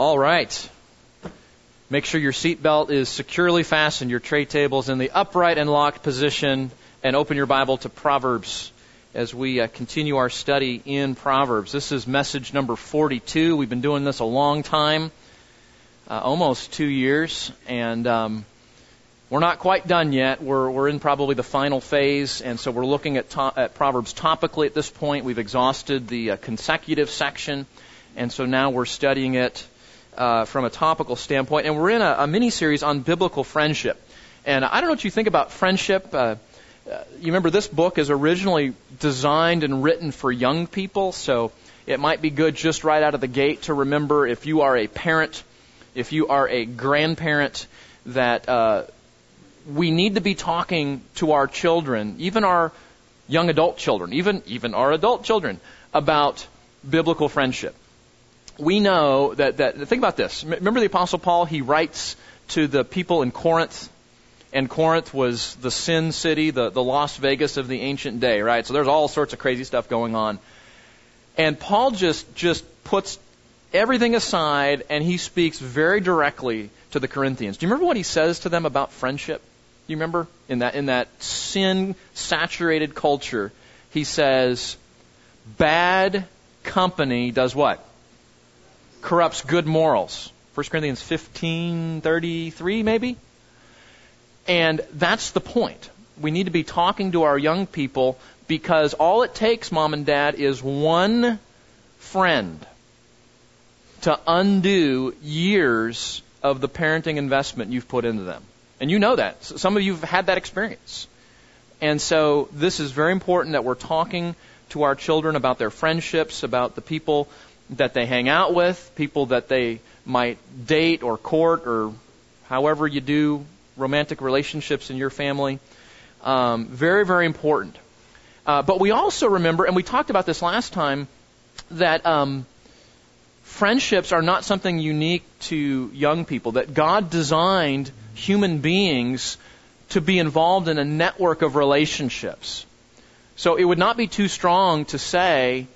All right. Make sure your seatbelt is securely fastened, your tray table is in the upright and locked position, and open your Bible to Proverbs as we uh, continue our study in Proverbs. This is message number 42. We've been doing this a long time, uh, almost two years, and um, we're not quite done yet. We're, we're in probably the final phase, and so we're looking at, to- at Proverbs topically at this point. We've exhausted the uh, consecutive section, and so now we're studying it uh, from a topical standpoint. And we're in a, a mini series on biblical friendship. And I don't know what you think about friendship. Uh, uh, you remember this book is originally designed and written for young people, so it might be good just right out of the gate to remember if you are a parent, if you are a grandparent, that uh, we need to be talking to our children, even our young adult children, even even our adult children, about biblical friendship. We know that that think about this. Remember the apostle Paul? He writes to the people in Corinth and Corinth was the sin city, the, the Las Vegas of the ancient day, right? So there's all sorts of crazy stuff going on. And Paul just, just puts everything aside and he speaks very directly to the Corinthians. Do you remember what he says to them about friendship? Do you remember? In that, in that sin saturated culture, he says, bad company does what? Corrupts good morals. 1 Corinthians 15, 33 maybe? And that's the point. We need to be talking to our young people because all it takes, mom and dad, is one friend to undo years of the parenting investment you've put into them. And you know that. Some of you have had that experience. And so this is very important that we're talking to our children about their friendships, about the people that they hang out with, people that they might date or court or however you do romantic relationships in your family. Um, very, very important. Uh, but we also remember, and we talked about this last time, that um, friendships are not something unique to young people, that God designed human beings to be involved in a network of relationships. So it would not be too strong to say,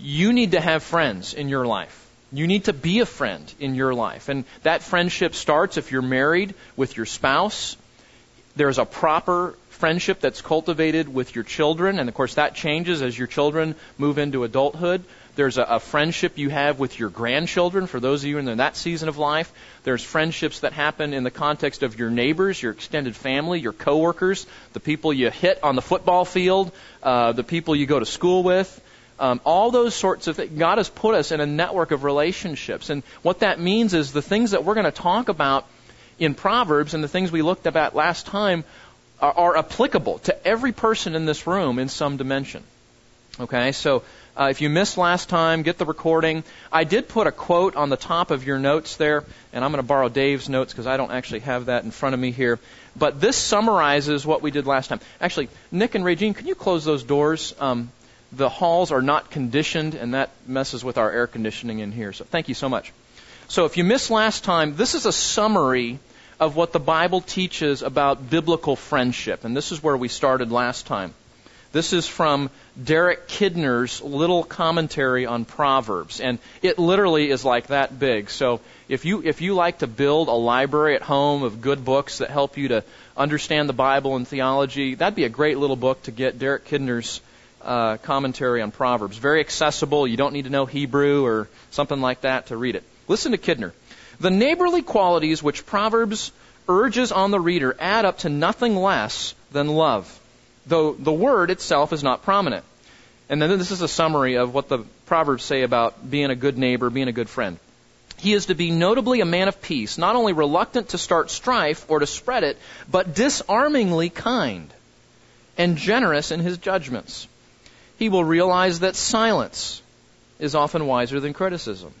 you need to have friends in your life. You need to be a friend in your life. And that friendship starts if you're married with your spouse. There's a proper friendship that's cultivated with your children. And of course, that changes as your children move into adulthood. There's a, a, friendship you have with your grandchildren for those of you in that season of life. There's friendships that happen in the context of your neighbors, your extended family, your coworkers, the people you hit on the football field, uh, the people you go to school with. Um, all those sorts of things. God has put us in a network of relationships. And what that means is the things that we're going to talk about in Proverbs and the things we looked at last time are, are applicable to every person in this room in some dimension. Okay, so uh, if you missed last time, get the recording. I did put a quote on the top of your notes there, and I'm going to borrow Dave's notes because I don't actually have that in front of me here. But this summarizes what we did last time. Actually, Nick and Regine, can you close those doors? Um, the halls are not conditioned, and that messes with our air conditioning in here. So thank you so much. So if you missed last time, this is a summary of what the Bible teaches about biblical friendship, and this is where we started last time. This is from Derek Kidner's little commentary on Proverbs, and it literally is like that big. So if you if you like to build a library at home of good books that help you to understand the Bible and theology, that'd be a great little book to get Derek Kidner's uh, commentary on Proverbs. Very accessible. You don't need to know Hebrew or something like that to read it. Listen to Kidner. The neighborly qualities which Proverbs urges on the reader add up to nothing less than love, though the word itself is not prominent. And then this is a summary of what the Proverbs say about being a good neighbor, being a good friend. He is to be notably a man of peace, not only reluctant to start strife or to spread it, but disarmingly kind and generous in his judgments he will realize that silence is often wiser than criticism.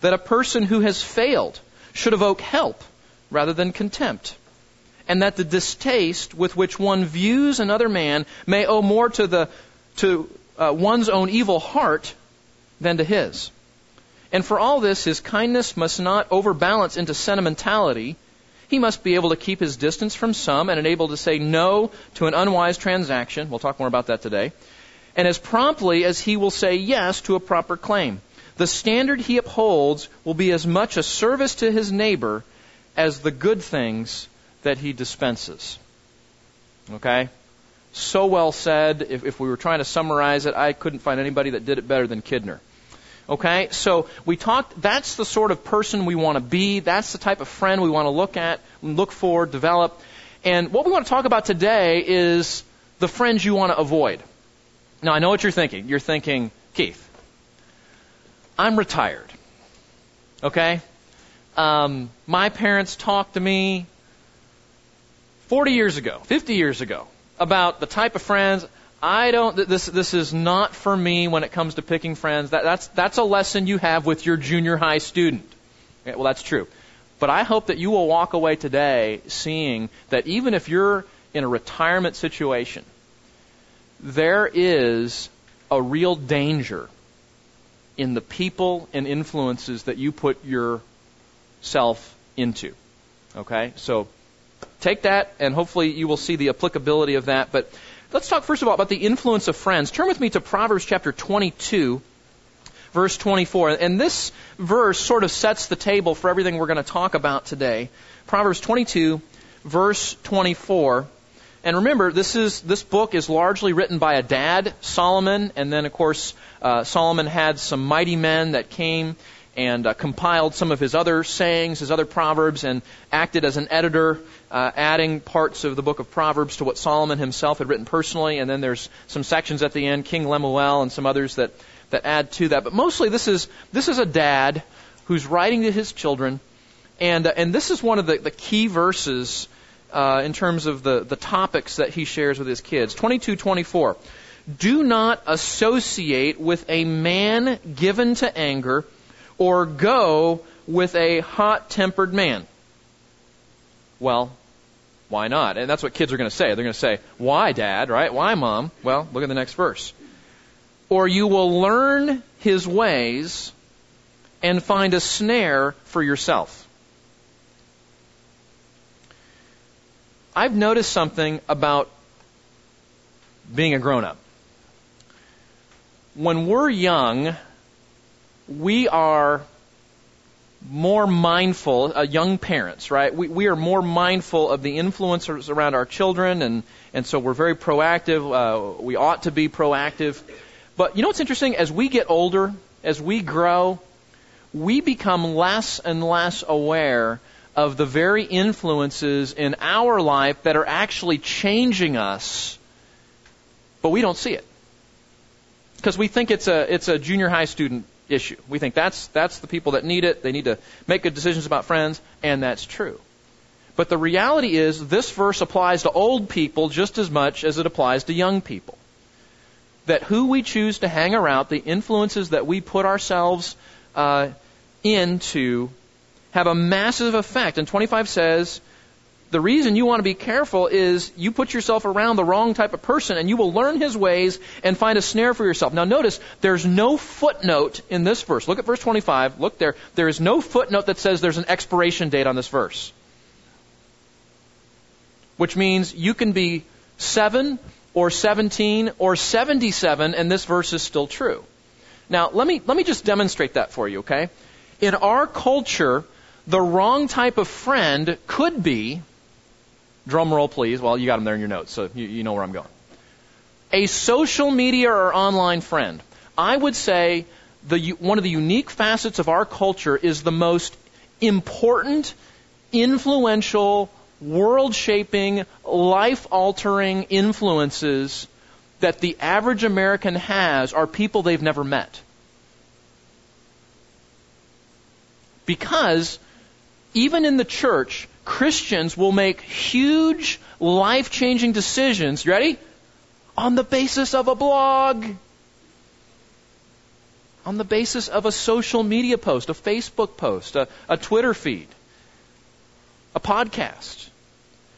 That a person who has failed should evoke help rather than contempt. And that the distaste with which one views another man may owe more to, the, to uh, one's own evil heart than to his. And for all this, his kindness must not overbalance into sentimentality. He must be able to keep his distance from some and able to say no to an unwise transaction. We'll talk more about that today and as promptly as he will say yes to a proper claim. the standard he upholds will be as much a service to his neighbor as the good things that he dispenses. Okay? So well said. If, if we were trying to summarize it, I couldn't find anybody that did it better than Kidner. Okay? So we talked, that's the sort of person we want to be. That's the type of friend we want to look at, look for, develop. And what we want to talk about today is the friends you want to avoid. Now, I know what you're thinking. You're thinking, Keith, I'm retired. Okay? Um, my parents talked to me 40 years ago, 50 years ago, about the type of friends. I don't. This this is not for me when it comes to picking friends. That, that's that's a lesson you have with your junior high student. Well, that's true. But I hope that you will walk away today seeing that even if you're in a retirement situation, there is a real danger in the people and influences that you put yourself into. Okay? So take that and hopefully you will see the applicability of that. But let's talk first of all about the influence of friends. Turn with me to Proverbs chapter 22 verse 24. And this verse sort of sets the table for everything we're going to talk about today. Proverbs 22 verse 24. And remember, this is this book is largely written by a dad, Solomon, and then of course uh, Solomon had some mighty men that came and uh, compiled some of his other sayings, his other proverbs, and acted as an editor, uh, adding parts of the book of Proverbs to what Solomon himself had written personally. And then there's some sections at the end, King Lemuel and some others that that add to that. But mostly, this is this is a dad who's writing to his children, and uh, and this is one of the, the key verses uh, in terms of the, the topics that he shares with his kids. 22:24. Do not associate with a man given to anger, or go with a hot-tempered man. Well, why not? And that's what kids are going to say. They're going to say, "Why, Dad? Right? Why, Mom?" Well, look at the next verse. Or you will learn his ways and find a snare for yourself. I've noticed something about being a grown up. When we're young, we are more mindful, uh, young parents, right? We, we are more mindful of the influences around our children, and, and so we're very proactive. Uh, we ought to be proactive. But you know what's interesting? As we get older, as we grow, we become less and less aware of the very influences in our life that are actually changing us, but we don't see it. Because we think it's a, it's a junior high student issue. We think that's, that's the people that need it. They need to make good decisions about friends, and that's true. But the reality is, this verse applies to old people just as much as it applies to young people. That who we choose to hang around, the influences that we put ourselves uh, into, have a massive effect. And 25 says, the reason you want to be careful is you put yourself around the wrong type of person and you will learn his ways and find a snare for yourself. Now notice, there's no footnote in this verse. Look at verse 25. Look there. There is no footnote that says there's an expiration date on this verse. Which means you can be 7 or 17 or 77 and this verse is still true. Now, let me, let me just demonstrate that for you, okay? In our culture, the wrong type of friend could be, drum roll please, well, you got them there in your notes, so you, you know where I'm going. A social media or online friend. I would say the, one of the unique facets of our culture is the most important, influential, world shaping, life altering influences that the average American has are people they've never met. Because even in the church, Christians will make huge life changing decisions, ready? On the basis of a blog. On the basis of a social media post, a Facebook post, a, a Twitter feed, a podcast.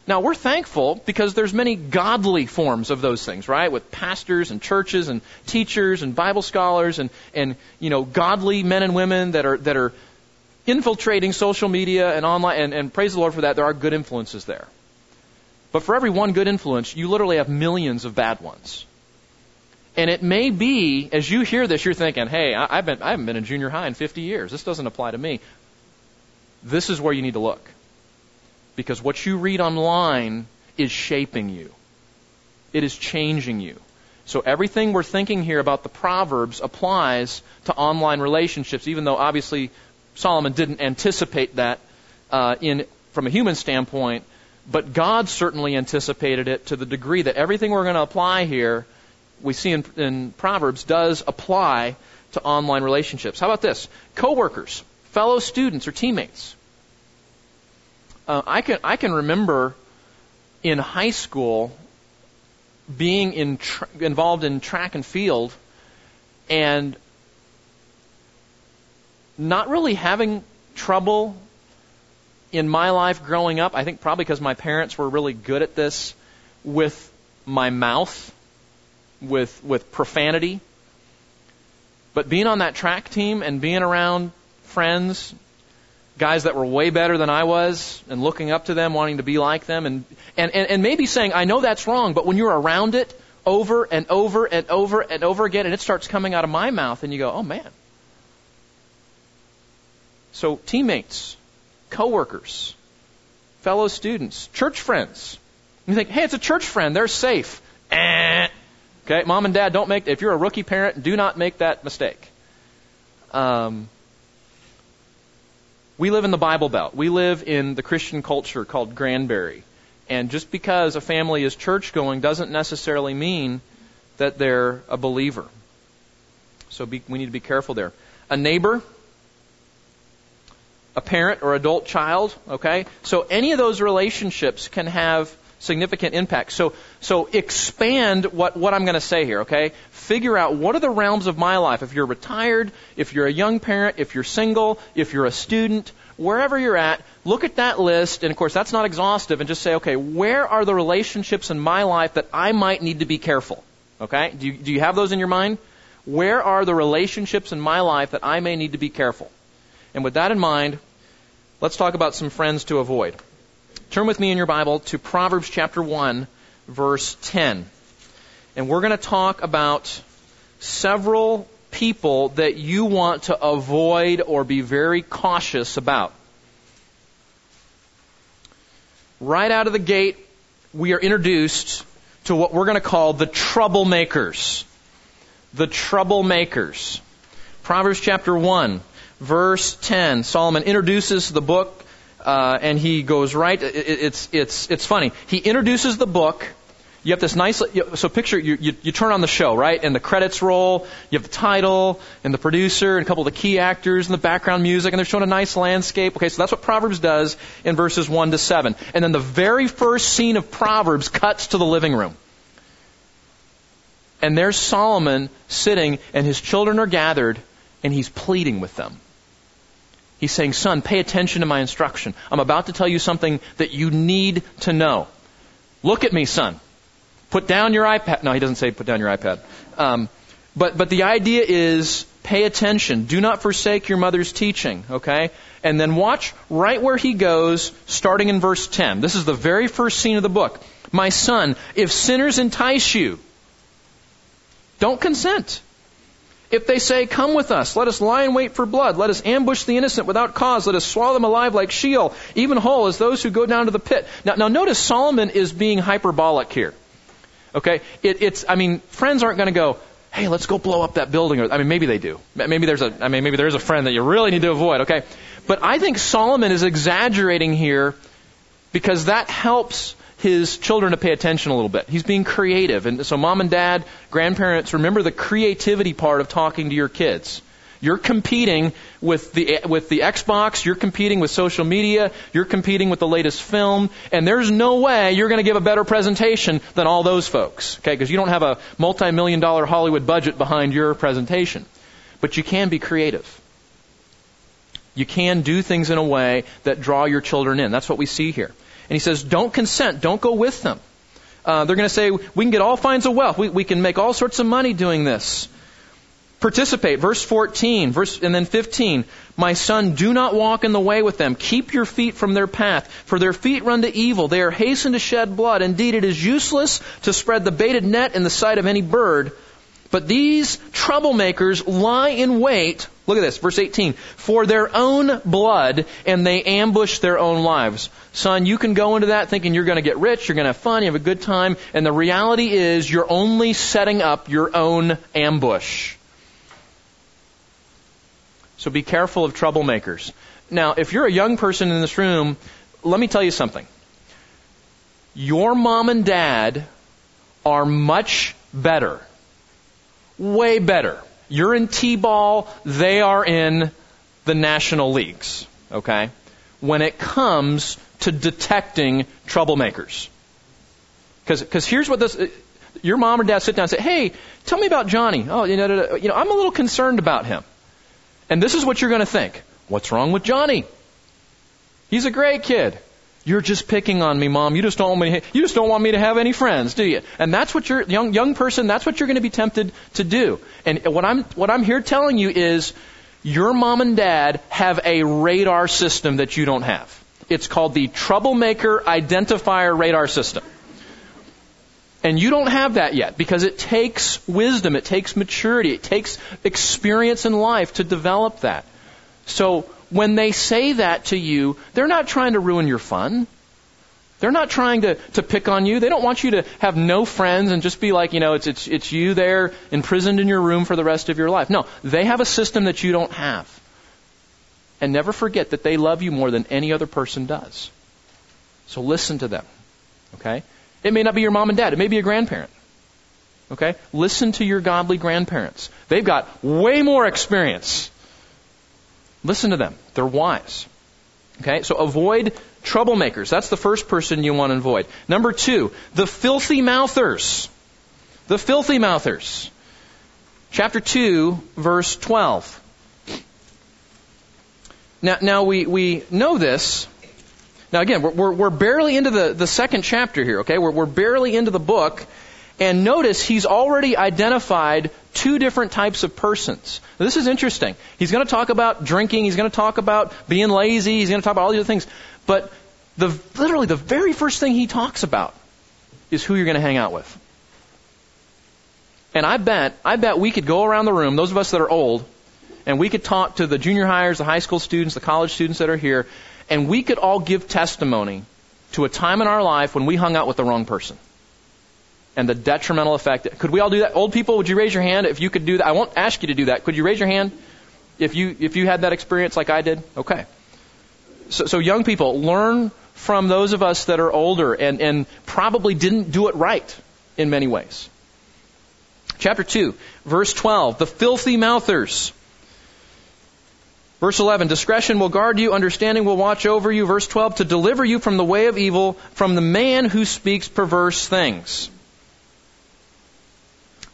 Now we're thankful because there's many godly forms of those things, right? With pastors and churches and teachers and Bible scholars and, and you know godly men and women that are that are infiltrating social media and online, and, and praise the Lord for that, there are good influences there. But for every one good influence, you literally have millions of bad ones. And it may be, as you hear this, you're thinking, hey, I, have been, I haven't been in junior high in 50 years. This doesn't apply to me. This is where you need to look. Because what you read online is shaping you. It is changing you. So everything we're thinking here about the Proverbs applies to online relationships, even though obviously Solomon didn't anticipate that uh, in from a human standpoint, but God certainly anticipated it to the degree that everything we're going to apply here, we see in, in Proverbs, does apply to online relationships. How about this? Coworkers, fellow students, or teammates. Uh, I can I can remember in high school being in involved in track and field and not really having trouble in my life growing up, I think probably because my parents were really good at this with my mouth, with with profanity. But being on that track team and being around friends, guys that were way better than I was, and looking up to them, wanting to be like them, and and and, and maybe saying, I know that's wrong, but when you're around it over and over and over and over again, and it starts coming out of my mouth, and you go, oh man. So teammates, coworkers, fellow students, church friends. You think, hey, it's a church friend. They're safe. Eh. Okay, mom and dad, don't make. If you're a rookie parent, do not make that mistake. Um, we live in the Bible Belt. We live in the Christian culture called Granbury. And just because a family is church going doesn't necessarily mean that they're a believer. So be, we need to be careful there. A neighbor, a parent or adult child, okay? So any of those relationships can have significant impact. So, so expand what, what I'm going to say here, okay? Figure out what are the realms of my life. If you're retired, if you're a young parent, if you're single, if you're a student, wherever you're at, look at that list, and of course that's not exhaustive, and just say, okay, where are the relationships in my life that I might need to be careful? Okay? Do you, do you have those in your mind? Where are the relationships in my life that I may need to be careful? And with that in mind, let's talk about some friends to avoid. Turn with me in your Bible to Proverbs chapter 1, verse 10. And we're going to talk about several people that you want to avoid or be very cautious about. Right out of the gate, we are introduced to what we're going to call the troublemakers. The troublemakers. Proverbs chapter 1, verse 10. Solomon introduces the book, uh, and he goes right. It, it's it's it's funny. He introduces the book. You have this nice. So picture you, you you turn on the show, right? And the credits roll. You have the title and the producer and a couple of the key actors and the background music, and they're showing a nice landscape. Okay, so that's what Proverbs does in verses one to seven. And then the very first scene of Proverbs cuts to the living room. And there's Solomon sitting, and his children are gathered, and he's pleading with them. He's saying, Son, pay attention to my instruction. I'm about to tell you something that you need to know. Look at me, son. Put down your iPad. No, he doesn't say put down your iPad. Um, but, but the idea is pay attention. Do not forsake your mother's teaching, okay? And then watch right where he goes, starting in verse 10. This is the very first scene of the book. My son, if sinners entice you, don't consent. If they say, Come with us, let us lie in wait for blood, let us ambush the innocent without cause, let us swallow them alive like Sheol, even whole as those who go down to the pit. Now, now notice Solomon is being hyperbolic here. Okay? It, it's, I mean, friends aren't going to go, hey, let's go blow up that building. I mean, maybe they do. Maybe there's a, I mean, maybe there's a friend that you really need to avoid, okay? But I think Solomon is exaggerating here because that helps his children to pay attention a little bit. He's being creative. And so mom and dad, grandparents, remember the creativity part of talking to your kids. You're competing with the with the Xbox, you're competing with social media, you're competing with the latest film, and there's no way you're going to give a better presentation than all those folks. Okay? Because you don't have a multi-million dollar Hollywood budget behind your presentation. But you can be creative. You can do things in a way that draw your children in. That's what we see here. And he says, don't consent. Don't go with them. Uh, they're going to say, we can get all kinds of wealth. We, we can make all sorts of money doing this. Participate. Verse 14, verse, and then 15. My son, do not walk in the way with them. Keep your feet from their path, for their feet run to evil. They are hastened to shed blood. Indeed, it is useless to spread the baited net in the sight of any bird, But these troublemakers lie in wait, look at this, verse 18, for their own blood, and they ambush their own lives. Son, you can go into that thinking you're going to get rich, you're going to have fun, you have a good time, and the reality is you're only setting up your own ambush. So be careful of troublemakers. Now, if you're a young person in this room, let me tell you something. Your mom and dad are much better way better. You're in T-ball, they are in the national leagues, okay? When it comes to detecting troublemakers. Because here's what this, your mom or dad sit down and say, hey, tell me about Johnny. Oh, you know, you know, I'm a little concerned about him. And this is what you're going to think. What's wrong with Johnny? He's a great kid. You're just picking on me, mom. You just don't want me. To, you just don't want me to have any friends, do you? And that's what you're young young person. That's what you're going to be tempted to do. And what I'm what I'm here telling you is, your mom and dad have a radar system that you don't have. It's called the troublemaker identifier radar system. And you don't have that yet because it takes wisdom, it takes maturity, it takes experience in life to develop that. So when they say that to you, they're not trying to ruin your fun. They're not trying to, to pick on you. They don't want you to have no friends and just be like, you know, it's, it's, it's you there imprisoned in your room for the rest of your life. No, they have a system that you don't have. And never forget that they love you more than any other person does. So listen to them. Okay? It may not be your mom and dad. It may be a grandparent. Okay? Listen to your godly grandparents. They've got way more experience Listen to them. They're wise. Okay, so avoid troublemakers. That's the first person you want to avoid. Number two, the filthy mouthers. The filthy mouthers. Chapter 2, verse 12. Now, now we, we know this. Now again, we're, we're, we're barely into the, the second chapter here, okay? We're, we're barely into the book. And notice he's already identified two different types of persons. Now, this is interesting. He's going to talk about drinking. He's going to talk about being lazy. He's going to talk about all these other things. But the, literally, the very first thing he talks about is who you're going to hang out with. And I bet, I bet we could go around the room, those of us that are old, and we could talk to the junior hires, the high school students, the college students that are here, and we could all give testimony to a time in our life when we hung out with the wrong person and the detrimental effect. Could we all do that? Old people, would you raise your hand if you could do that? I won't ask you to do that. Could you raise your hand if you if you had that experience like I did? Okay. So, so young people, learn from those of us that are older and, and probably didn't do it right in many ways. Chapter 2, verse 12, the filthy mouthers. Verse 11, discretion will guard you, understanding will watch over you. Verse 12, to deliver you from the way of evil, from the man who speaks perverse things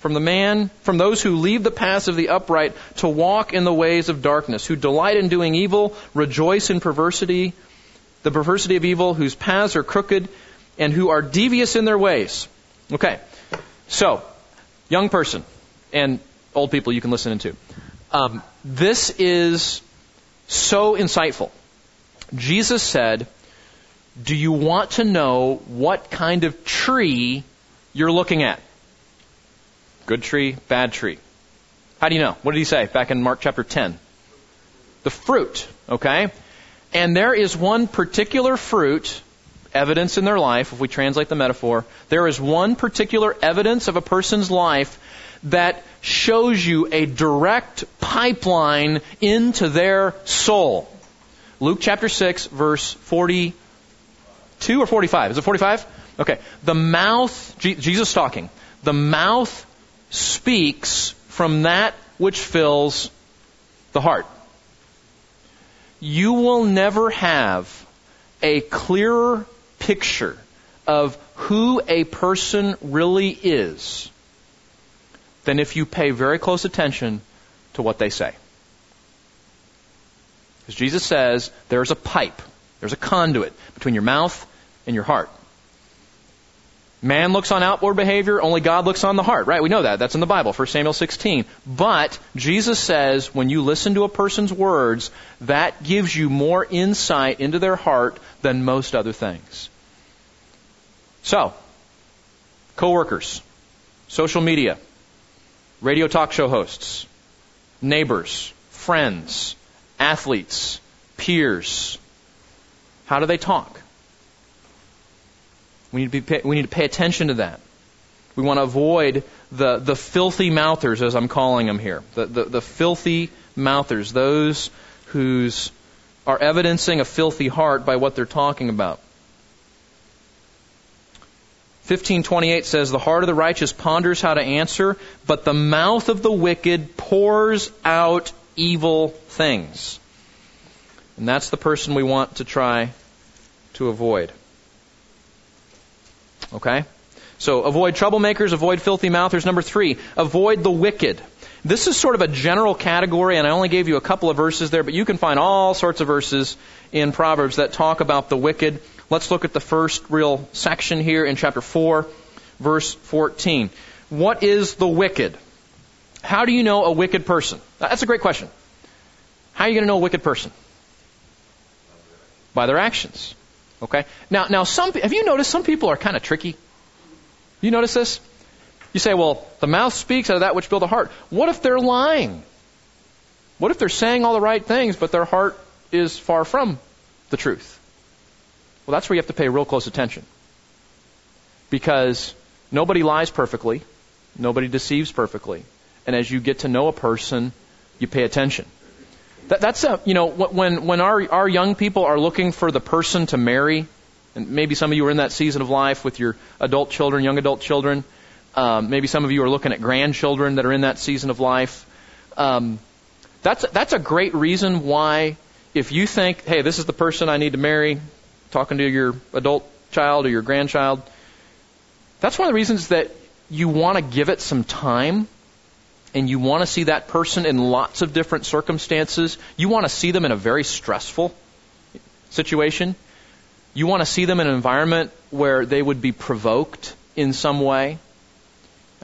from the man, from those who leave the paths of the upright to walk in the ways of darkness, who delight in doing evil, rejoice in perversity, the perversity of evil, whose paths are crooked, and who are devious in their ways. Okay. So, young person and old people you can listen into. Um, this is so insightful. Jesus said, Do you want to know what kind of tree you're looking at? Good tree, bad tree. How do you know? What did he say back in Mark chapter 10? The fruit, okay? And there is one particular fruit, evidence in their life, if we translate the metaphor, there is one particular evidence of a person's life that shows you a direct pipeline into their soul. Luke chapter 6, verse 42 or 45? Is it 45? Okay. The mouth, Jesus talking, the mouth speaks from that which fills the heart. You will never have a clearer picture of who a person really is than if you pay very close attention to what they say. Because Jesus says there's a pipe, there's a conduit between your mouth and your heart. Man looks on outward behavior, only God looks on the heart, right? We know that. That's in the Bible, 1 Samuel 16. But Jesus says when you listen to a person's words, that gives you more insight into their heart than most other things. So, coworkers, social media, radio talk show hosts, neighbors, friends, athletes, peers. How do they talk? We need to, be, we need to pay attention to that. We want to avoid the, the filthy mouthers, as I'm calling them here. The, the, the filthy mouthers, those whose are evidencing a filthy heart by what they're talking about. 1528 says, The heart of the righteous ponders how to answer, but the mouth of the wicked pours out evil things. And that's the person we want to try to avoid. Okay? So avoid troublemakers, avoid filthy mouthers. Number three, avoid the wicked. This is sort of a general category, and I only gave you a couple of verses there, but you can find all sorts of verses in Proverbs that talk about the wicked. Let's look at the first real section here in chapter 4, verse 14. What is the wicked? How do you know a wicked person? That's a great question. How are you going to know a wicked person? By their actions. Okay? Now, now some, have you noticed some people are kind of tricky? You notice this? You say, well, the mouth speaks out of that which build the heart. What if they're lying? What if they're saying all the right things, but their heart is far from the truth? Well, that's where you have to pay real close attention. Because nobody lies perfectly, nobody deceives perfectly. And as you get to know a person, you pay attention. That, that's a, you know, when, when our, our young people are looking for the person to marry, and maybe some of you are in that season of life with your adult children, young adult children. Um, maybe some of you are looking at grandchildren that are in that season of life. Um, that's that's a great reason why, if you think, hey, this is the person I need to marry, talking to your adult child or your grandchild, that's one of the reasons that you want to give it some time and you want to see that person in lots of different circumstances. You want to see them in a very stressful situation. You want to see them in an environment where they would be provoked in some way.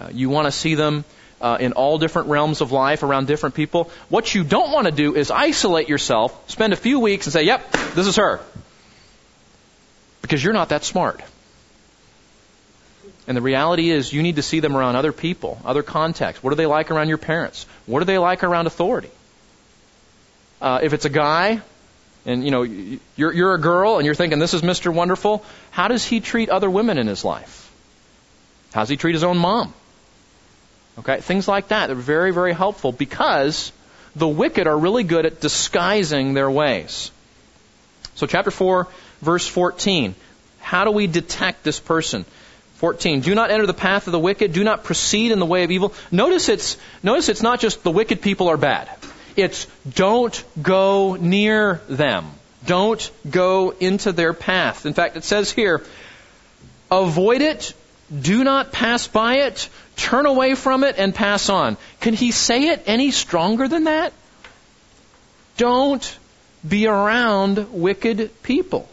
Uh, you want to see them uh, in all different realms of life around different people. What you don't want to do is isolate yourself, spend a few weeks, and say, yep, this is her. Because you're not that smart. And the reality is, you need to see them around other people, other contexts. What are they like around your parents? What are they like around authority? Uh, if it's a guy, and you know you're you're a girl and you're thinking this is Mr. Wonderful, how does he treat other women in his life? How does he treat his own mom? Okay, things like that are very very helpful because the wicked are really good at disguising their ways. So chapter 4 verse 14, how do we detect this person? 14. Do not enter the path of the wicked. Do not proceed in the way of evil. Notice it's, notice it's not just the wicked people are bad. It's don't go near them. Don't go into their path. In fact, it says here, avoid it, do not pass by it, turn away from it, and pass on. Can he say it any stronger than that? Don't be around wicked people.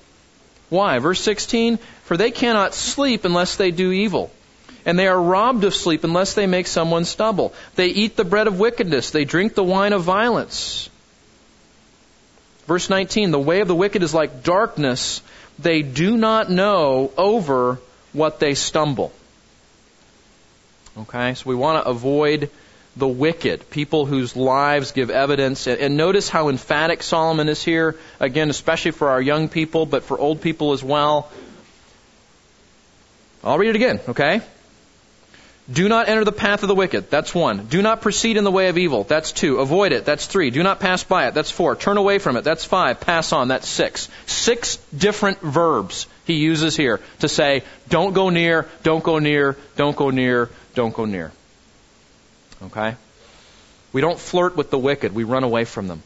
Why? Verse 16, for they cannot sleep unless they do evil and they are robbed of sleep unless they make someone stumble. They eat the bread of wickedness, they drink the wine of violence. Verse 19, the way of the wicked is like darkness. They do not know over what they stumble. Okay, so we want to avoid the wicked, people whose lives give evidence. And notice how emphatic Solomon is here, again, especially for our young people, but for old people as well. I'll read it again, okay? Do not enter the path of the wicked. That's one. Do not proceed in the way of evil. That's two. Avoid it. That's three. Do not pass by it. That's four. Turn away from it. That's five. Pass on. That's six. Six different verbs he uses here to say, don't go near, don't go near, don't go near, don't go near. Okay? We don't flirt with the wicked. We run away from them.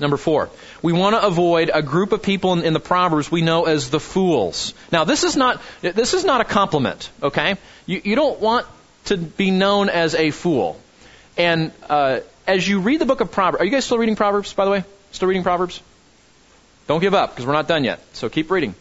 Number four, we want to avoid a group of people in, in, the Proverbs we know as the fools. Now, this is not this is not a compliment. Okay, you, you don't want to be known as a fool. And uh, as you read the book of Proverbs, are you guys still reading Proverbs? By the way, still reading Proverbs? Don't give up because we're not done yet. So keep reading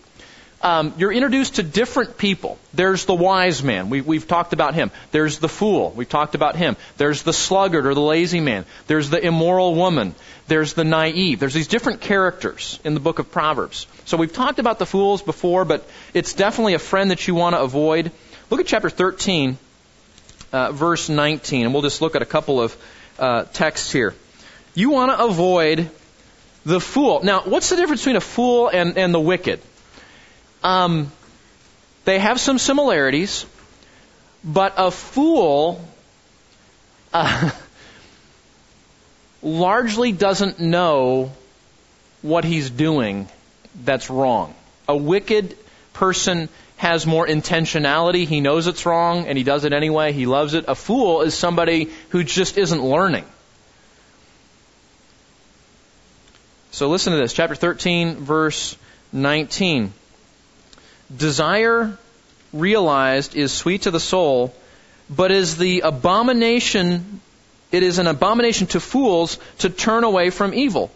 um, you're introduced to different people. There's the wise man. We, we've talked about him. There's the fool. We've talked about him. There's the sluggard or the lazy man. There's the immoral woman. There's the naive. There's these different characters in the book of Proverbs. So we've talked about the fools before, but it's definitely a friend that you want to avoid. Look at chapter 13, uh, verse 19, and we'll just look at a couple of uh, texts here. You want to avoid the fool. Now, what's the difference between a fool and, and the wicked? Um, they have some similarities, but a fool uh, largely doesn't know what he's doing that's wrong. A wicked person has more intentionality. He knows it's wrong and he does it anyway. He loves it. A fool is somebody who just isn't learning. So listen to this. Chapter 13, verse 19. Desire realized is sweet to the soul, but is the abomination, it is an abomination to fools to turn away from evil.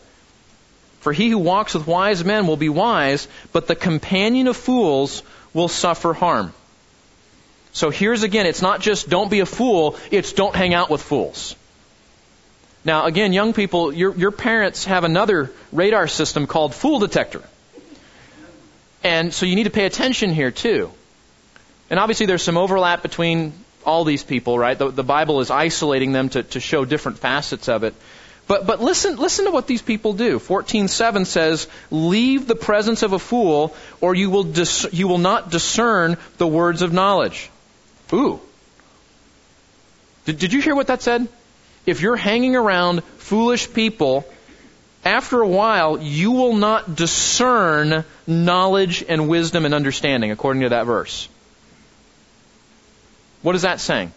For he who walks with wise men will be wise, but the companion of fools will suffer harm. So here's again, it's not just don't be a fool, it's don't hang out with fools. Now again, young people, your, your parents have another radar system called fool detector. And so you need to pay attention here too. And obviously there's some overlap between all these people, right? The, the Bible is isolating them to, to show different facets of it. But, but listen, listen to what these people do. 14.7 says, Leave the presence of a fool, or you will, dis- you will not discern the words of knowledge. Ooh. Did, did you hear what that said? If you're hanging around foolish people, after a while, you will not discern knowledge and wisdom and understanding, according to that verse. What is that saying?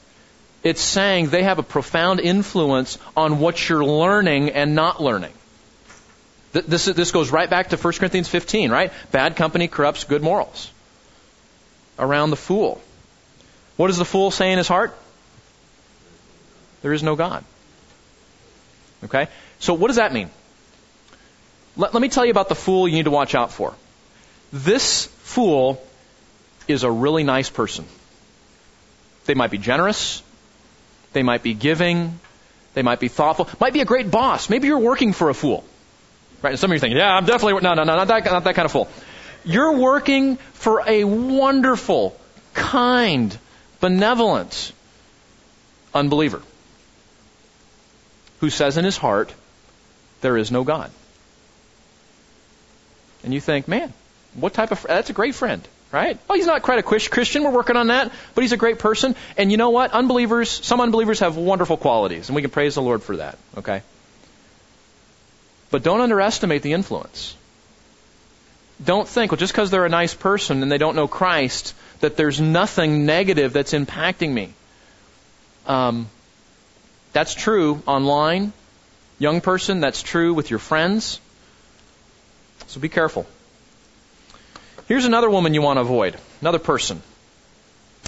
It's saying they have a profound influence on what you're learning and not learning. This, this goes right back to 1 Corinthians 15, right? Bad company corrupts good morals. Around the fool. What does the fool say in his heart? There is no God. Okay? So what does that mean? Let, let me tell you about the fool you need to watch out for. This fool is a really nice person. They might be generous. They might be giving. They might be thoughtful. Might be a great boss. Maybe you're working for a fool. Right? And some of you are thinking, yeah, I'm definitely, no, no, no, not that, not that kind of fool. You're working for a wonderful, kind, benevolent unbeliever who says in his heart, there is no God. And you think, man, what type of, that's a great friend right? Oh, he's not quite a Christian. We're working on that, but he's a great person. And you know what? Unbelievers, some unbelievers have wonderful qualities, and we can praise the Lord for that, okay? But don't underestimate the influence. Don't think, well, just because they're a nice person and they don't know Christ, that there's nothing negative that's impacting me. Um, that's true online, young person. That's true with your friends. So be careful. Here's another woman you want to avoid, another person.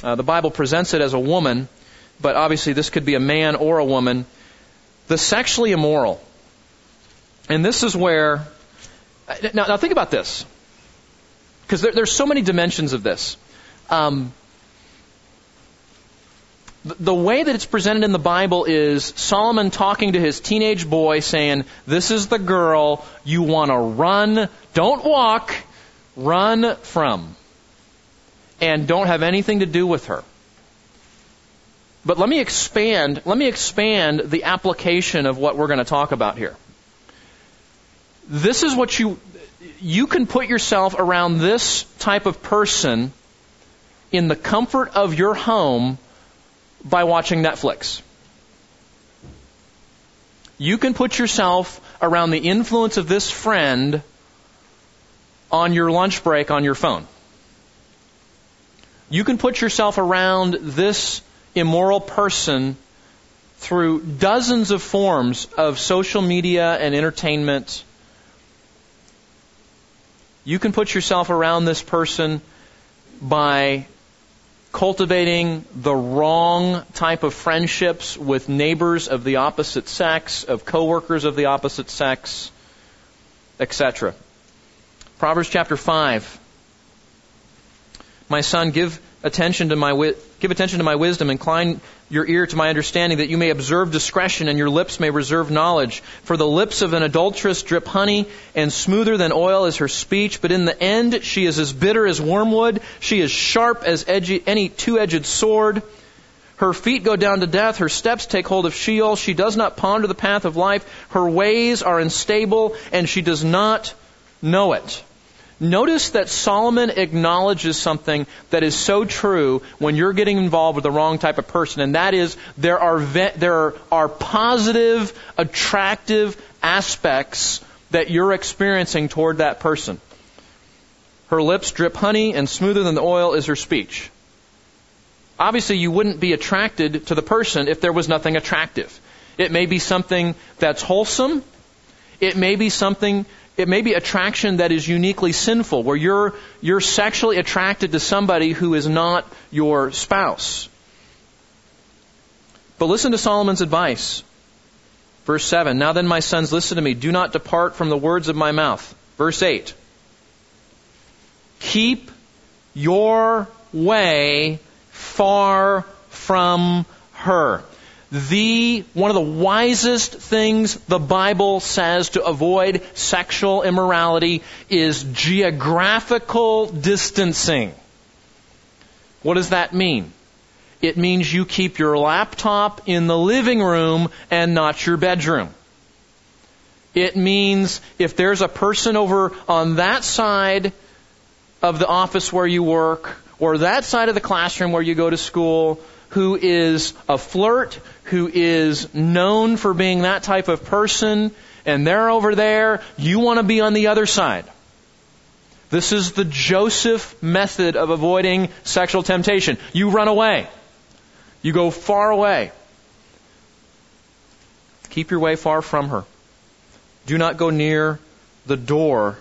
Uh, the Bible presents it as a woman, but obviously this could be a man or a woman. The sexually immoral. And this is where. Now, now think about this. Because there, there's so many dimensions of this. Um, the way that it's presented in the Bible is Solomon talking to his teenage boy saying, This is the girl you want to run, don't walk, Run from. And don't have anything to do with her. But let me expand, let me expand the application of what we're going to talk about here. This is what you, you can put yourself around this type of person in the comfort of your home by watching Netflix. You can put yourself around the influence of this friend on your lunch break on your phone. You can put yourself around this immoral person through dozens of forms of social media and entertainment. You can put yourself around this person by cultivating the wrong type of friendships with neighbors of the opposite sex, of coworkers of the opposite sex, etc. Proverbs chapter 5. My son, give attention to my wi- give attention to my wisdom, incline your ear to my understanding, that you may observe discretion and your lips may reserve knowledge. For the lips of an adulteress drip honey, and smoother than oil is her speech. But in the end, she is as bitter as wormwood. She is sharp as edgy, any two-edged sword. Her feet go down to death. Her steps take hold of Sheol. She does not ponder the path of life. Her ways are unstable, and she does not know it. Notice that Solomon acknowledges something that is so true when you're getting involved with the wrong type of person, and that is there are, there are positive, attractive aspects that you're experiencing toward that person. Her lips drip honey, and smoother than the oil is her speech. Obviously, you wouldn't be attracted to the person if there was nothing attractive. It may be something that's wholesome. It may be something, it may be attraction that is uniquely sinful, where you're, you're sexually attracted to somebody who is not your spouse. But listen to Solomon's advice. Verse 7 Now then, my sons, listen to me. Do not depart from the words of my mouth. Verse 8 Keep your way far from her. The, one of the wisest things the Bible says to avoid sexual immorality is geographical distancing. What does that mean? It means you keep your laptop in the living room and not your bedroom. It means if there's a person over on that side of the office where you work or that side of the classroom where you go to school who is a flirt, who is known for being that type of person, and they're over there, you want to be on the other side. This is the Joseph method of avoiding sexual temptation. You run away. You go far away. Keep your way far from her. Do not go near the door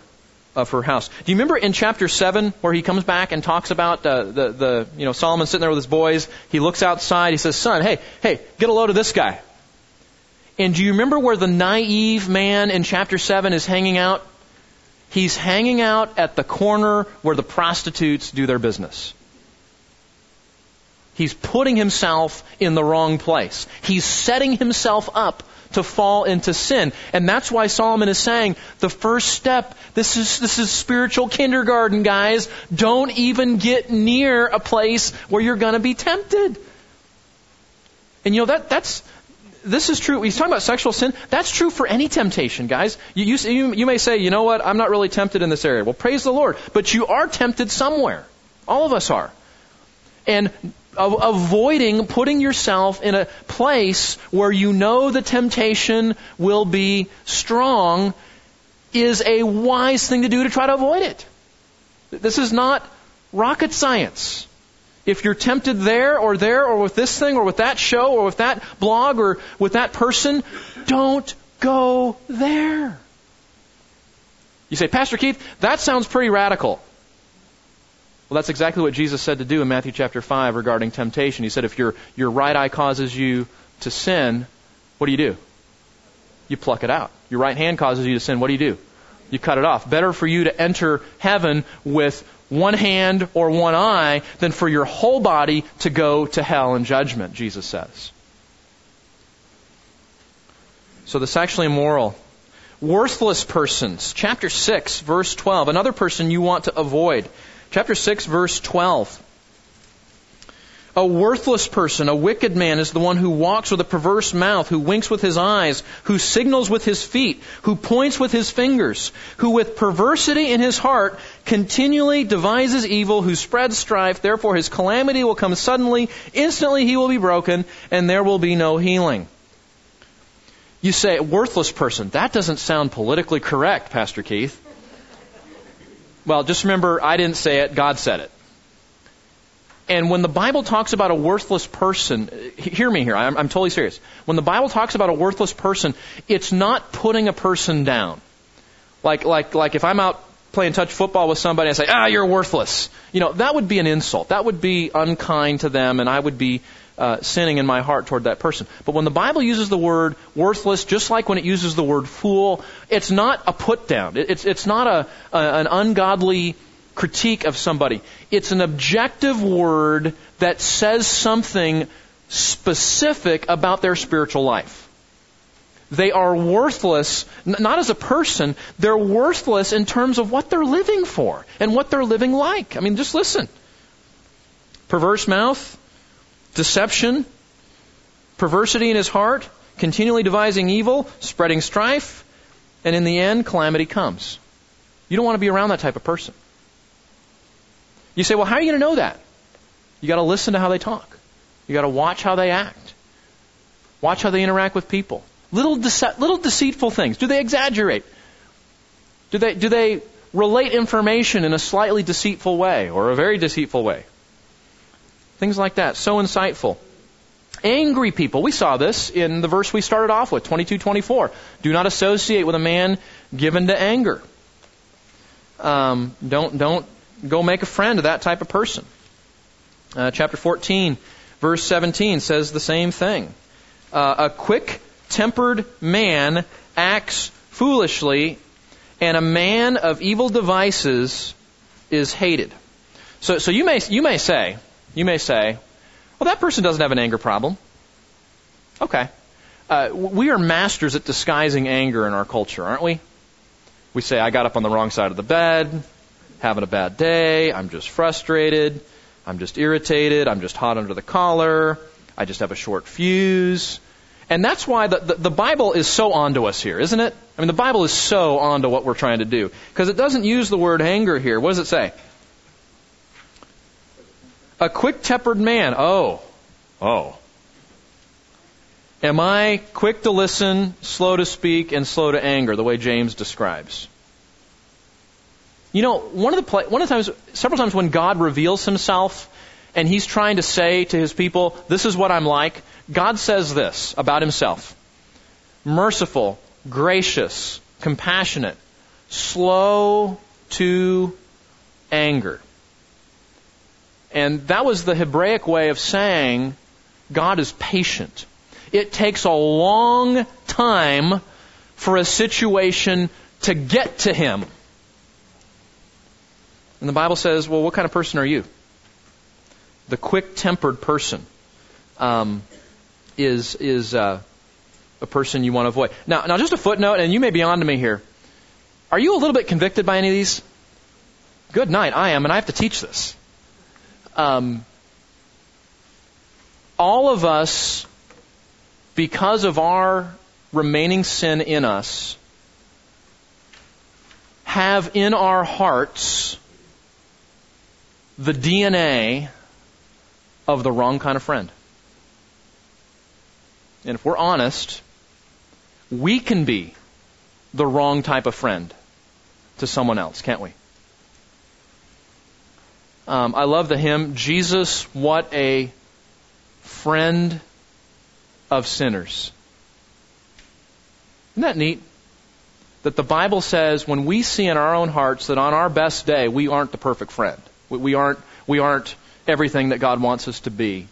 of her house. Do you remember in chapter 7 where he comes back and talks about uh, the, the, you know, Solomon sitting there with his boys? He looks outside, he says, son, hey, hey, get a load of this guy. And do you remember where the naive man in chapter 7 is hanging out? He's hanging out at the corner where the prostitutes do their business. He's putting himself in the wrong place. He's setting himself up to fall into sin. And that's why Solomon is saying the first step, this is, this is spiritual kindergarten, guys. Don't even get near a place where you're gonna be tempted. And you know, that, that's, this is true. He's talking about sexual sin. That's true for any temptation, guys. You, you, you may say, you know what, I'm not really tempted in this area. Well, praise the Lord. But you are tempted somewhere. All of us are. And avoiding putting yourself in a place where you know the temptation will be strong is a wise thing to do to try to avoid it. This is not rocket science. If you're tempted there or there or with this thing or with that show or with that blog or with that person, don't go there. You say, Pastor Keith, that sounds pretty radical. Well, that's exactly what Jesus said to do in Matthew chapter 5 regarding temptation. He said, if your, your right eye causes you to sin, what do you do? You pluck it out. Your right hand causes you to sin, what do you do? You cut it off. Better for you to enter heaven with one hand or one eye than for your whole body to go to hell in judgment, Jesus says. So the sexually immoral, worthless persons, chapter 6, verse 12, another person you want to avoid. Chapter 6, verse 12. A worthless person, a wicked man, is the one who walks with a perverse mouth, who winks with his eyes, who signals with his feet, who points with his fingers, who with perversity in his heart continually devises evil, who spreads strife. Therefore his calamity will come suddenly. Instantly he will be broken, and there will be no healing. You say, worthless person. That doesn't sound politically correct, Pastor Keith. Well, just remember, I didn't say it, God said it. And when the Bible talks about a worthless person, hear me here, I'm, I'm, totally serious. When the Bible talks about a worthless person, it's not putting a person down. Like, like, like if I'm out playing touch football with somebody and I say, ah, you're worthless. You know, that would be an insult. That would be unkind to them and I would be uh, sinning in my heart toward that person. But when the Bible uses the word worthless, just like when it uses the word fool, it's not a put down. It's, it's not a, a, an ungodly critique of somebody. It's an objective word that says something specific about their spiritual life. They are worthless, not as a person, they're worthless in terms of what they're living for and what they're living like. I mean, just listen. Perverse mouth, deception, perversity in his heart, continually devising evil, spreading strife, and in the end, calamity comes. You don't want to be around that type of person. You say, well, how are you going to know that? You got to listen to how they talk. You got to watch how they act. Watch how they interact with people. Little, dece- little deceitful things. Do they exaggerate? Do they, do they relate information in a slightly deceitful way or a very deceitful way? Things like that. So insightful. Angry people. We saw this in the verse we started off with, 22-24. Do not associate with a man given to anger. Um, don't, don't go make a friend of that type of person. Uh, chapter 14, verse 17 says the same thing. Uh, a quick tempered man acts foolishly, and a man of evil devices is hated. So, so you may you may say you may say, well, that person doesn't have an anger problem. Okay, uh, we are masters at disguising anger in our culture, aren't we? We say, I got up on the wrong side of the bed, having a bad day, I'm just frustrated, I'm just irritated, I'm just hot under the collar, I just have a short fuse. And that's why the, the, the, Bible is so onto us here, isn't it? I mean, the Bible is so onto what we're trying to do. Because it doesn't use the word anger here. What does it say? A quick tempered man. Oh. Oh. Am I quick to listen, slow to speak, and slow to anger, the way James describes? You know, one of the one of the times, several times when God reveals Himself, and He's trying to say to His people, "This is what I'm like." God says this about Himself: merciful, gracious, compassionate, slow to anger. And that was the Hebraic way of saying God is patient. It takes a long time for a situation to get to Him. And the Bible says, well, what kind of person are you? The quick tempered person um, is, is uh, a person you want to avoid. Now, now, just a footnote, and you may be on to me here. Are you a little bit convicted by any of these? Good night, I am, and I have to teach this. Um, all of us, because of our remaining sin in us, have in our hearts the DNA of the wrong kind of friend. And if we're honest, we can be the wrong type of friend to someone else, can't we? Um, I love the hymn, Jesus, what a friend of sinners. Isn't that neat? That the Bible says when we see in our own hearts that on our best day we aren't the perfect friend. We aren't, we aren't everything that God wants us to be.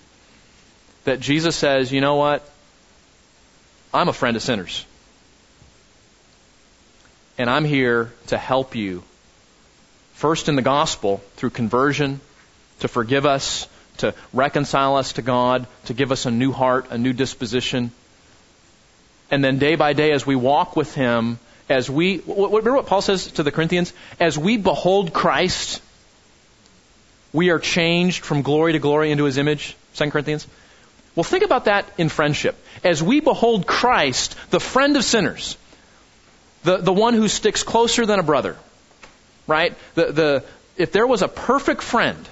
That Jesus says, you know what? I'm a friend of sinners. And I'm here to help you. First in the gospel, through conversion, to forgive us, to reconcile us to God, to give us a new heart, a new disposition. And then day by day, as we walk with Him, as we, remember what Paul says to the Corinthians? As we behold Christ, we are changed from glory to glory into his image, 2 Corinthians. Well, think about that in friendship. As we behold Christ, the friend of sinners, the, the one who sticks closer than a brother, right? The, the, if there was a perfect friend,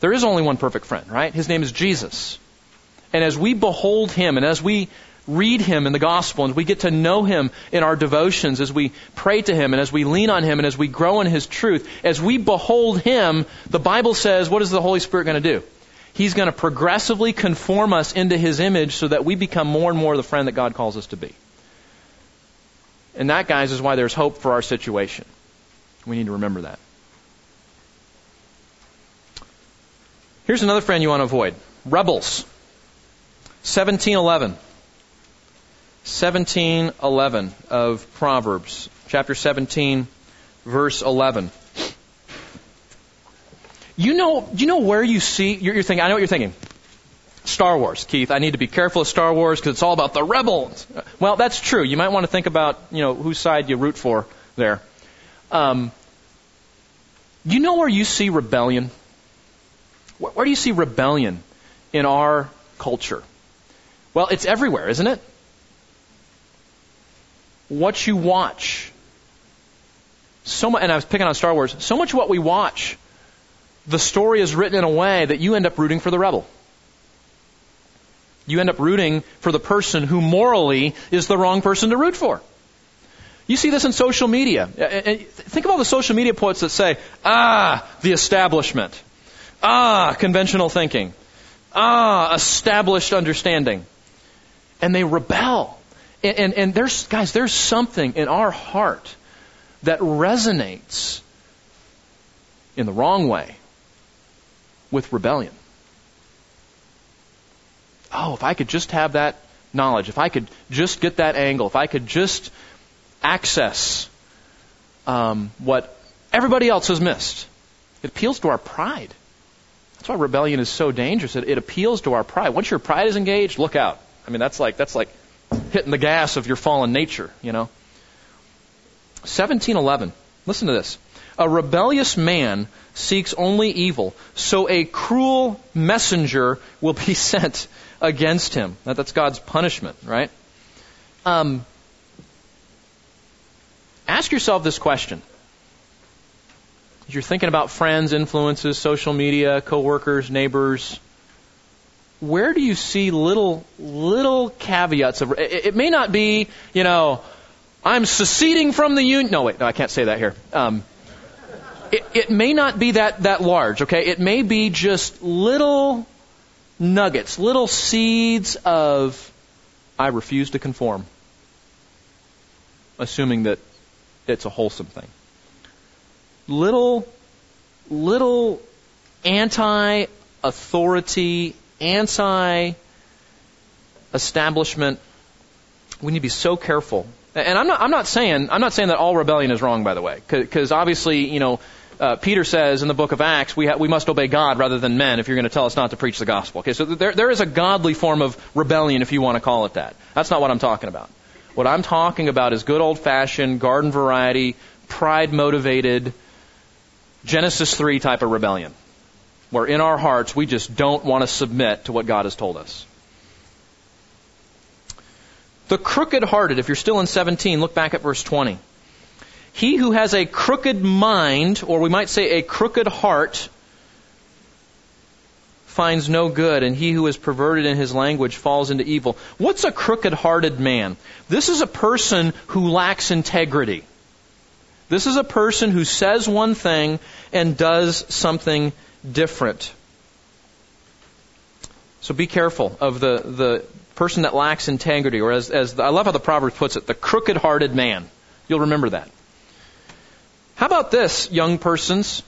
there is only one perfect friend, right? His name is Jesus. And as we behold him and as we read Him in the gospel and we get to know Him in our devotions as we pray to Him and as we lean on Him and as we grow in His truth, as we behold Him, the Bible says, what is the Holy Spirit going to do? He's going to progressively conform us into His image so that we become more and more the friend that God calls us to be. And that, guys, is why there's hope for our situation. We need to remember that. Here's another friend you want to avoid rebels. 1711. 17:11 of Proverbs, chapter 17, verse 11. You know, you know where you see you're, you're thinking. I know what you're thinking. Star Wars, Keith. I need to be careful of Star Wars because it's all about the rebels. Well, that's true. You might want to think about you know whose side you root for there. Um, you know where you see rebellion? Where, where do you see rebellion in our culture? Well, it's everywhere, isn't it? What you watch. So much, and I was picking on Star Wars. So much what we watch, the story is written in a way that you end up rooting for the rebel. You end up rooting for the person who morally is the wrong person to root for. You see this in social media. Think of all the social media posts that say, ah, the establishment. Ah, conventional thinking. Ah, established understanding. And they rebel. And, and, and there's, guys, there's something in our heart that resonates in the wrong way with rebellion. Oh, if I could just have that knowledge, if I could just get that angle, if I could just access um, what everybody else has missed, it appeals to our pride. That's why rebellion is so dangerous. It, it appeals to our pride. Once your pride is engaged, look out. I mean, that's like that's like hitting the gas of your fallen nature. You know. 1711. Listen to this. A rebellious man seeks only evil, so a cruel messenger will be sent against him. That's God's punishment, right? Um, ask yourself this question. As you're thinking about friends, influences, social media, coworkers, neighbors, where do you see little little caveats of it, it may not be, you know, I'm seceding from the union. No, wait, no, I can't say that here. Um, it, it may not be that that large, okay? It may be just little nuggets, little seeds of I refuse to conform, assuming that it's a wholesome thing. Little, little anti authority, anti establishment. We need to be so careful. And I'm not, I'm not saying, I'm not saying that all rebellion is wrong, by the way, because obviously, you know, uh, Peter says in the book of Acts, we, ha- we must obey God rather than men if you're going to tell us not to preach the gospel. Okay, so there, there is a godly form of rebellion, if you want to call it that. That's not what I'm talking about. What I'm talking about is good old fashioned, garden variety, pride motivated, Genesis 3 type of rebellion. Where in our hearts we just don't want to submit to what God has told us. The crooked hearted, if you're still in 17, look back at verse 20. He who has a crooked mind, or we might say a crooked heart, finds no good, and he who is perverted in his language falls into evil. What's a crooked hearted man? This is a person who lacks integrity. This is a person who says one thing and does something different. So be careful of the, the person that lacks integrity, or as, as the, I love how the Proverbs puts it, the crooked hearted man. You'll remember that. How about this, young persons?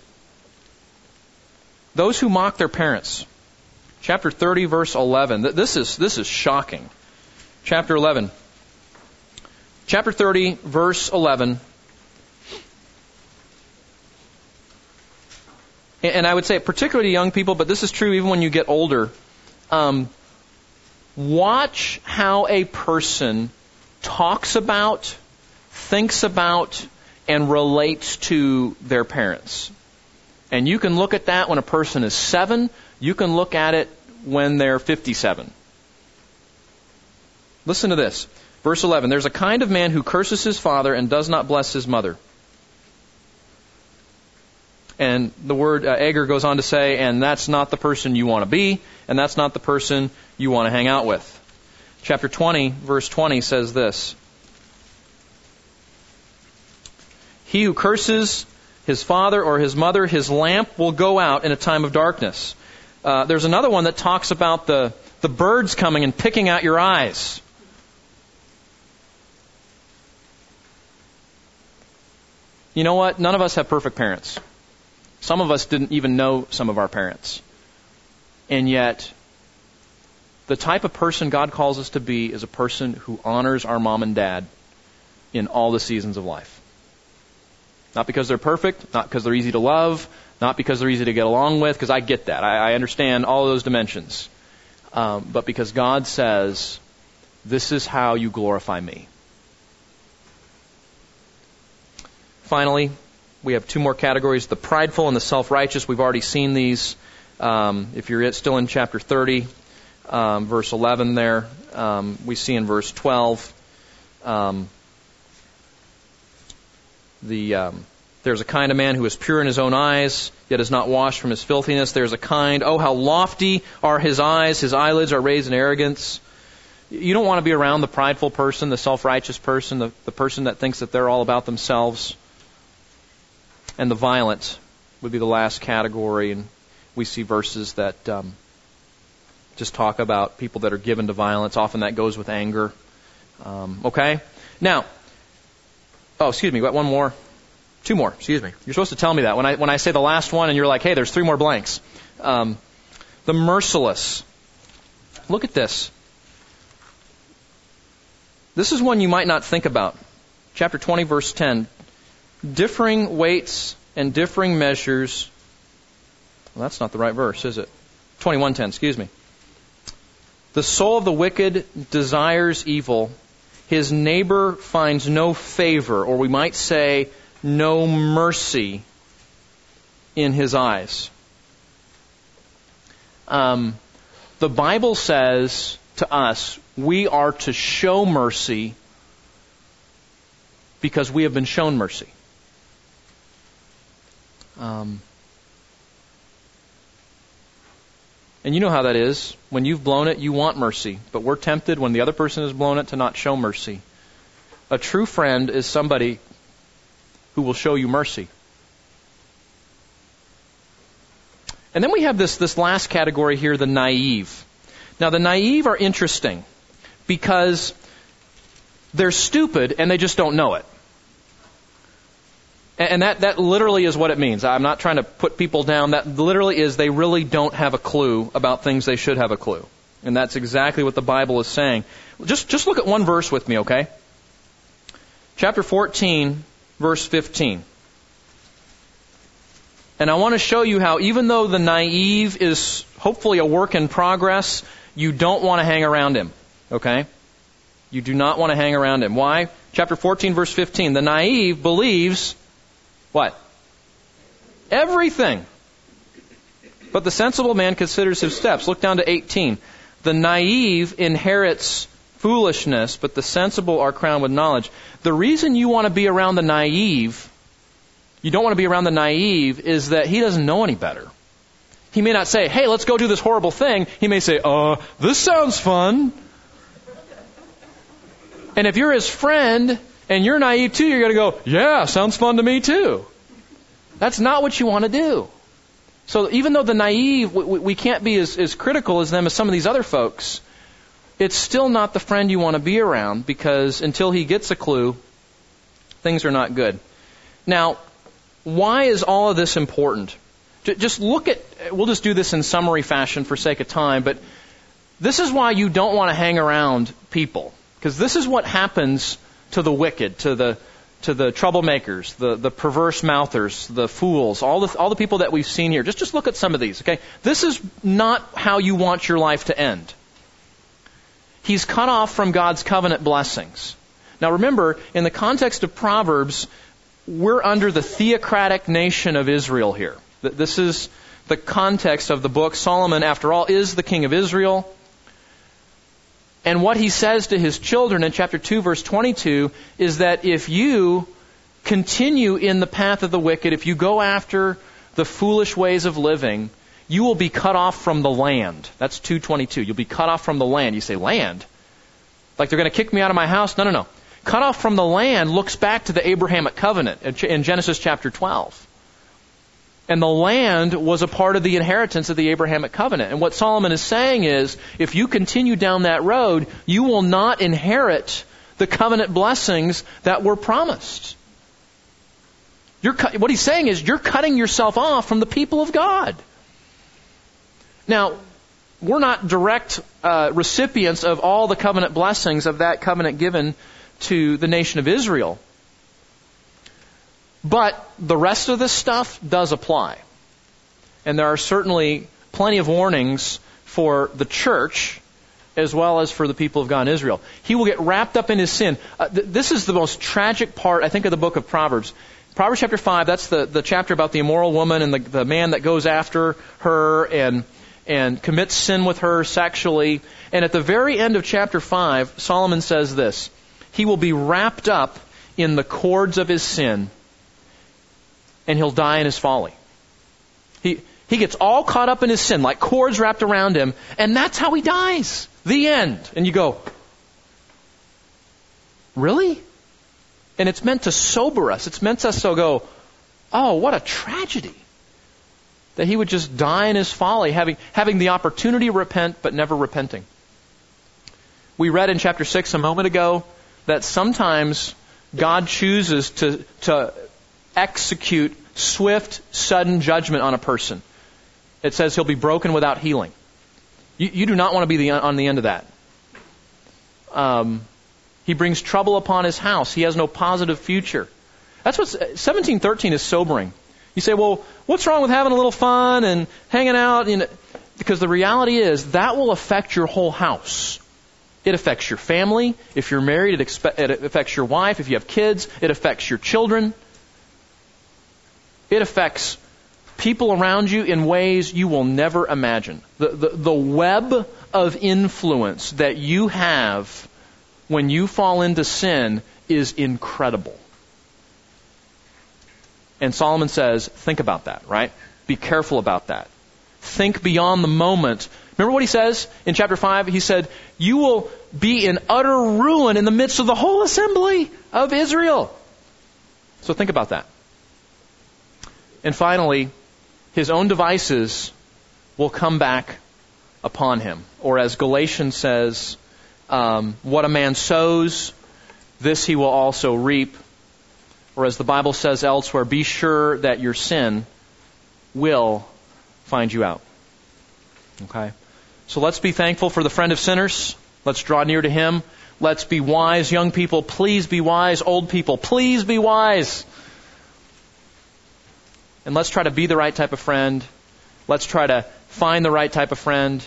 Those who mock their parents. Chapter 30, verse 11. This is, this is shocking. Chapter 11. Chapter 30, verse 11. And I would say, particularly to young people, but this is true even when you get older. Um, watch how a person talks about, thinks about, and relates to their parents. And you can look at that when a person is seven. You can look at it when they're 57. Listen to this. Verse 11. There's a kind of man who curses his father and does not bless his mother. And the word uh, Agur goes on to say, and that's not the person you want to be, and that's not the person you want to hang out with. Chapter 20, verse 20 says this He who curses his father or his mother, his lamp will go out in a time of darkness. Uh, there's another one that talks about the, the birds coming and picking out your eyes. You know what? None of us have perfect parents. Some of us didn't even know some of our parents. And yet, the type of person God calls us to be is a person who honors our mom and dad in all the seasons of life. Not because they're perfect, not because they're easy to love, not because they're easy to get along with, because I get that. I, I understand all those dimensions. Um, but because God says, this is how you glorify me. Finally, we have two more categories the prideful and the self righteous. We've already seen these. Um, if you're still in chapter 30, um, verse 11 there, um, we see in verse 12 um, the um, there's a kind of man who is pure in his own eyes, yet is not washed from his filthiness. There's a kind, oh, how lofty are his eyes, his eyelids are raised in arrogance. You don't want to be around the prideful person, the self righteous person, the, the person that thinks that they're all about themselves. And the violent would be the last category. And we see verses that um, just talk about people that are given to violence. Often that goes with anger. Um, okay? Now, oh, excuse me, got one more. Two more, excuse me. You're supposed to tell me that when I when I say the last one, and you're like, "Hey, there's three more blanks." Um, the merciless. Look at this. This is one you might not think about. Chapter 20, verse 10. Differing weights and differing measures. Well, that's not the right verse, is it? 21:10, excuse me. The soul of the wicked desires evil. His neighbor finds no favor, or we might say, no mercy in his eyes. Um, the Bible says to us, we are to show mercy because we have been shown mercy. Um, and you know how that is. When you've blown it, you want mercy. But we're tempted when the other person has blown it to not show mercy. A true friend is somebody who will show you mercy. And then we have this, this last category here, the naive. Now, the naive are interesting because they're stupid and they just don't know it. And that, that literally is what it means. I'm not trying to put people down. That literally is they really don't have a clue about things they should have a clue. And that's exactly what the Bible is saying. Just, just look at one verse with me, okay? Chapter 14, verse 15. And I want to show you how, even though the naive is hopefully a work in progress, you don't want to hang around him. Okay? You do not want to hang around him. Why? Chapter 14, verse 15. The naive believes what? Everything. But the sensible man considers his steps. Look down to 18. The naive inherits foolishness, but the sensible are crowned with knowledge. The reason you want to be around the naive, you don't want to be around the naive, is that he doesn't know any better. He may not say, hey, let's go do this horrible thing. He may say, uh, this sounds fun. And if you're his friend and you're naive too, you're going to go, yeah, sounds fun to me too. That's not what you want to do. So even though the naive, we, we can't be as, as critical as them as some of these other folks, it's still not the friend you want to be around because until he gets a clue, things are not good. Now, why is all of this important? Just look at, we'll just do this in summary fashion for sake of time, but this is why you don't want to hang around people. Because this is what happens to the wicked, to the, to the troublemakers, the, the perverse mouthers, the fools, all the, all the people that we've seen here. Just, just look at some of these, okay? This is not how you want your life to end he's cut off from God's covenant blessings. Now remember, in the context of Proverbs, we're under the theocratic nation of Israel here. This is the context of the book. Solomon, after all, is the king of Israel. And what he says to his children in chapter 2, verse 22, is that if you continue in the path of the wicked, if you go after the foolish ways of living, you will be cut off from the land. That's 222. You'll be cut off from the land. You say, land? Like they're going to kick me out of my house? No, no, no. Cut off from the land looks back to the Abrahamic covenant in Genesis chapter 12. And the land was a part of the inheritance of the Abrahamic covenant. And what Solomon is saying is, if you continue down that road, you will not inherit the covenant blessings that were promised. You're, what he's saying is, you're cutting yourself off from the people of God. Now, we're not direct uh, recipients of all the covenant blessings of that covenant given to the nation of Israel. But the rest of this stuff does apply. And there are certainly plenty of warnings for the church as well as for the people of God in Israel. He will get wrapped up in his sin. Uh, th- this is the most tragic part, I think, of the book of Proverbs. Proverbs chapter 5, that's the, the chapter about the immoral woman and the, the man that goes after her and, and commits sin with her sexually. And at the very end of chapter 5, Solomon says this He will be wrapped up in the cords of his sin, and he'll die in his folly. He, he gets all caught up in his sin, like cords wrapped around him, and that's how he dies. The end. And you go, Really? And it's meant to sober us. It's meant us to go, oh, what a tragedy. That he would just die in his folly, having, having the opportunity to repent, but never repenting. We read in chapter 6 a moment ago that sometimes God chooses to, to execute swift, sudden judgment on a person. It says he'll be broken without healing. You, you do not want to be the, on the end of that. Um, he brings trouble upon his house. He has no positive future. That's what 1713 is sobering. You say, well, what's wrong with having a little fun and hanging out? You know, because the reality is that will affect your whole house. It affects your family. If you're married, it, expe- it affects your wife. If you have kids, it affects your children. It affects people around you in ways you will never imagine. The, the, the web of influence that you have when you fall into sin is incredible. And Solomon says, think about that, right? Be careful about that. Think beyond the moment. Remember what he says in chapter 5? He said, You will be in utter ruin in the midst of the whole assembly of Israel. So think about that. And finally, his own devices will come back upon him. Or as Galatians says, um, what a man sows, this he will also reap. Or as the Bible says elsewhere, be sure that your sin will find you out. Okay? So let's be thankful for the friend of sinners. Let's draw near to him. Let's be wise. Young people, please be wise. Old people, please be wise. And let's try to be the right type of friend. Let's try to find the right type of friend.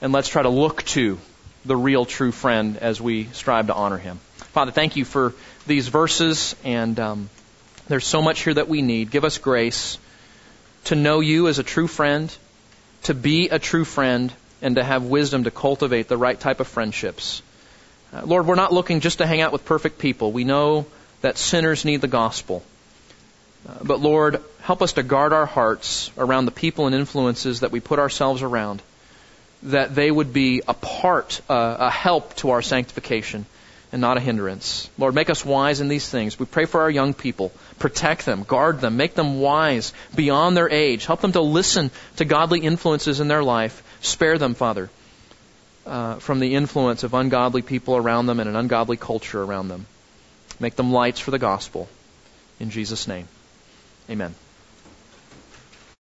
And let's try to look to the real true friend as we strive to honor him. Father, thank you for these verses, and um, there's so much here that we need. Give us grace to know you as a true friend, to be a true friend, and to have wisdom to cultivate the right type of friendships. Uh, Lord, we're not looking just to hang out with perfect people. We know that sinners need the gospel. Uh, but Lord, help us to guard our hearts around the people and influences that we put ourselves around that they would be a part, uh, a help to our sanctification and not a hindrance. Lord, make us wise in these things. We pray for our young people. Protect them, guard them, make them wise beyond their age. Help them to listen to godly influences in their life. Spare them, Father, uh, from the influence of ungodly people around them and an ungodly culture around them. Make them lights for the gospel. In Jesus' name, amen.